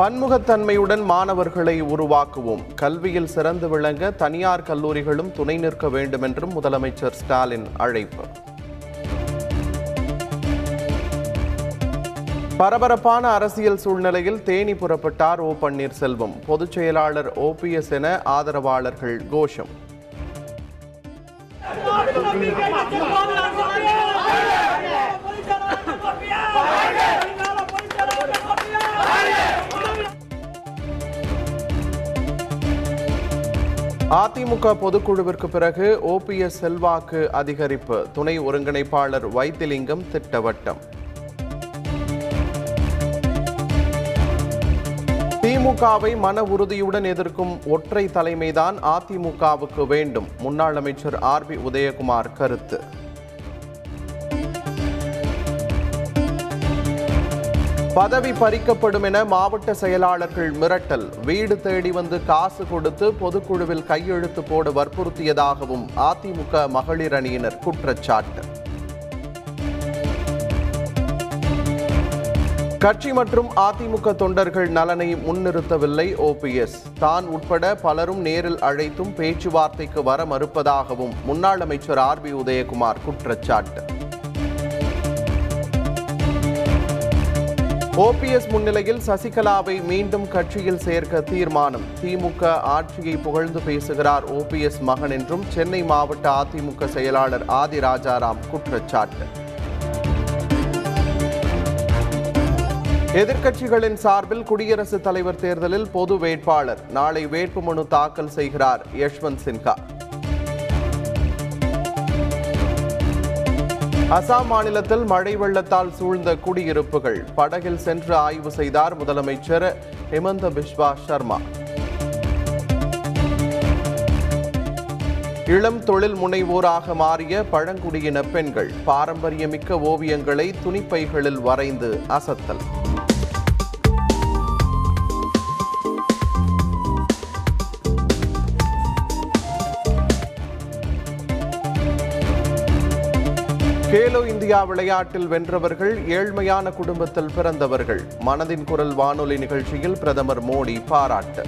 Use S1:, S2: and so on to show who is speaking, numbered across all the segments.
S1: பன்முகத்தன்மையுடன் மாணவர்களை உருவாக்குவோம். கல்வியில் சிறந்து விளங்க தனியார் கல்லூரிகளும் துணை நிற்க வேண்டும் என்றும் முதலமைச்சர் ஸ்டாலின் அழைப்பு. பரபரப்பான அரசியல் சூழ்நிலையில் தேனி புறப்பட்டார் ஓ பன்னீர்செல்வம். பொதுச் செயலாளர் ஓபிஎஸ் என ஆதரவாளர்கள் கோஷம். அதிமுக பொதுக்குழுவிற்கு பிறகு ஓபிஎஸ் செல்வாக்கு அதிகரிப்பு. துணை ஒருங்கிணைப்பாளர் வைத்திலிங்கம் திட்டவட்டம். திமுகவை மன உறுதியுடன் எதிர்க்கும் ஒற்றை தலைமைதான் அதிமுகவுக்கு வேண்டும். முன்னாள் அமைச்சர் ஆர் பி உதயகுமார் கருத்து. பதவி பறிக்கப்படும் என மாவட்ட செயலாளர்கள் மிரட்டல். வீடு தேடி வந்து காசு கொடுத்து பொதுக்குழுவில் கையெழுத்து போட வற்புறுத்தியதாகவும் அதிமுக மகளிர் அணியினர் குற்றச்சாட்டு. கட்சி மற்றும் அதிமுக தொண்டர்கள் நலனை முன்னிறுத்தவில்லை ஓபிஎஸ் தான் உட்பட பலரும் நேரில் அழைத்தும் பேச்சுவார்த்தைக்கு வர மறுப்பதாகவும் முன்னாள் அமைச்சர் ஆர் பி உதயகுமார் குற்றச்சாட்டு. ஓபிஎஸ் முன்னிலையில் சசிகலாவை மீண்டும் கட்சியில் சேர்க்க தீர்மானம். திமுக ஆட்சியை புகழ்ந்து பேசுகிறார் ஓபிஎஸ் மகன் என்றும் சென்னை மாவட்ட அதிமுக செயலாளர் ஆதி ராஜாராம் குற்றச்சாட்டு. எதிர்க்கட்சிகளின் சார்பில் குடியரசுத் தலைவர் தேர்தலில் பொது வேட்பாளர். நாளை வேட்புமனு தாக்கல் செய்கிறார் யஷ்வந்த் சின்ஹா. அசாம் மாநிலத்தில் மழை வெள்ளத்தால் சூழ்ந்த குடியிருப்புகள். படகில் சென்று ஆய்வு செய்தார் முதலமைச்சர் ஹிமந்த பிஸ்வா சர்மா இளம் தொழில் முனைவோராக மாறிய பழங்குடியின பெண்கள் பாரம்பரியமிக்க ஓவியங்களை துணிப்பைகளில் வரைந்து அசத்தல். கேலோ இந்தியா விளையாட்டில் வென்றவர்கள் ஏழ்மையான குடும்பத்தில் பிறந்தவர்கள். மனதின் குரல் வானொலி நிகழ்ச்சியில் பிரதமர் மோடி பாராட்டு.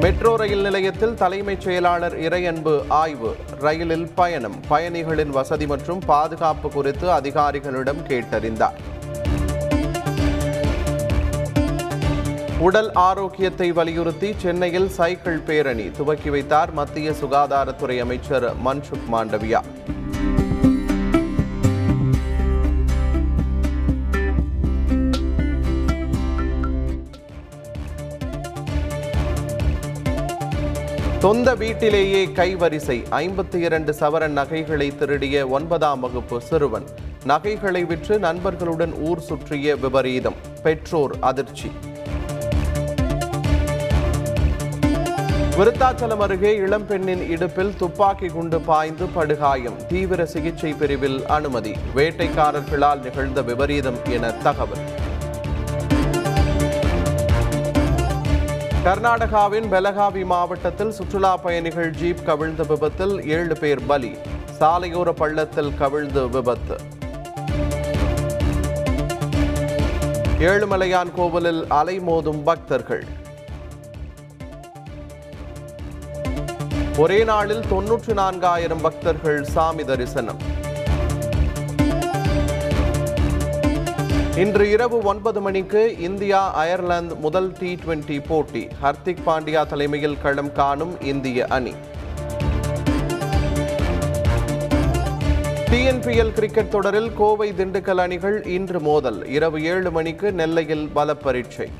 S1: மெட்ரோ ரயில் நிலையத்தில் தலைமைச் செயலாளர் இறையன்பு ஆய்வு. ரயிலில் பயணம் பயணிகளின் வசதி மற்றும் பாதுகாப்பு குறித்து அதிகாரிகளிடம் கேட்டறிந்தார். உடல் ஆரோக்கியத்தை வலியுறுத்தி சென்னையில் சைக்கிள் பேரணி துவக்கி வைத்தார் மத்திய சுகாதாரத்துறை அமைச்சர் மன்சுக் மாண்டவியா. சொந்த வீட்டிலேயே கைவரிசை ஐம்பத்தி இரண்டு சவரன் நகைகளை திருடிய ஒன்பதாம் வகுப்பு சிறுவன். நகைகளை விற்று நண்பர்களுடன் ஊர் சுற்றிய விபரீதம். பெற்றோர் அதிர்ச்சி. விருத்தாச்சலம் அருகே இளம்பெண்ணின் இடுப்பில் துப்பாக்கி குண்டு பாய்ந்து படுகாயம். தீவிர சிகிச்சை பிரிவில் அனுமதி. வேட்டைக்காரர்களால் நிகழ்ந்த விபரீதம் என தகவல். கர்நாடகாவின் பெலகாவி மாவட்டத்தில் சுற்றுலா பயணிகள் ஜீப் கவிழ்ந்த விபத்தில் ஏழு பேர் பலி. சாலையோர பள்ளத்தில் கவிழ்ந்து விபத்து. ஏழுமலையான் கோவிலில் அலைமோதும் பக்தர்கள். ஒரே நாளில் தொன்னூற்று நான்காயிரம் பக்தர்கள் சாமி தரிசனம். இன்று இரவு ஒன்பது மணிக்கு இந்தியா அயர்லாந்து முதல் டி டுவெண்டி போட்டி. ஹர்திக் பாண்டியா தலைமையில் களம் காணும் இந்திய அணி. டிஎன்பிஎல் கிரிக்கெட் தொடரில் கோவை திண்டுக்கல் அணிகள் இன்று மோதல். இரவு ஏழு மணிக்கு நெல்லையில் பல பரீட்சை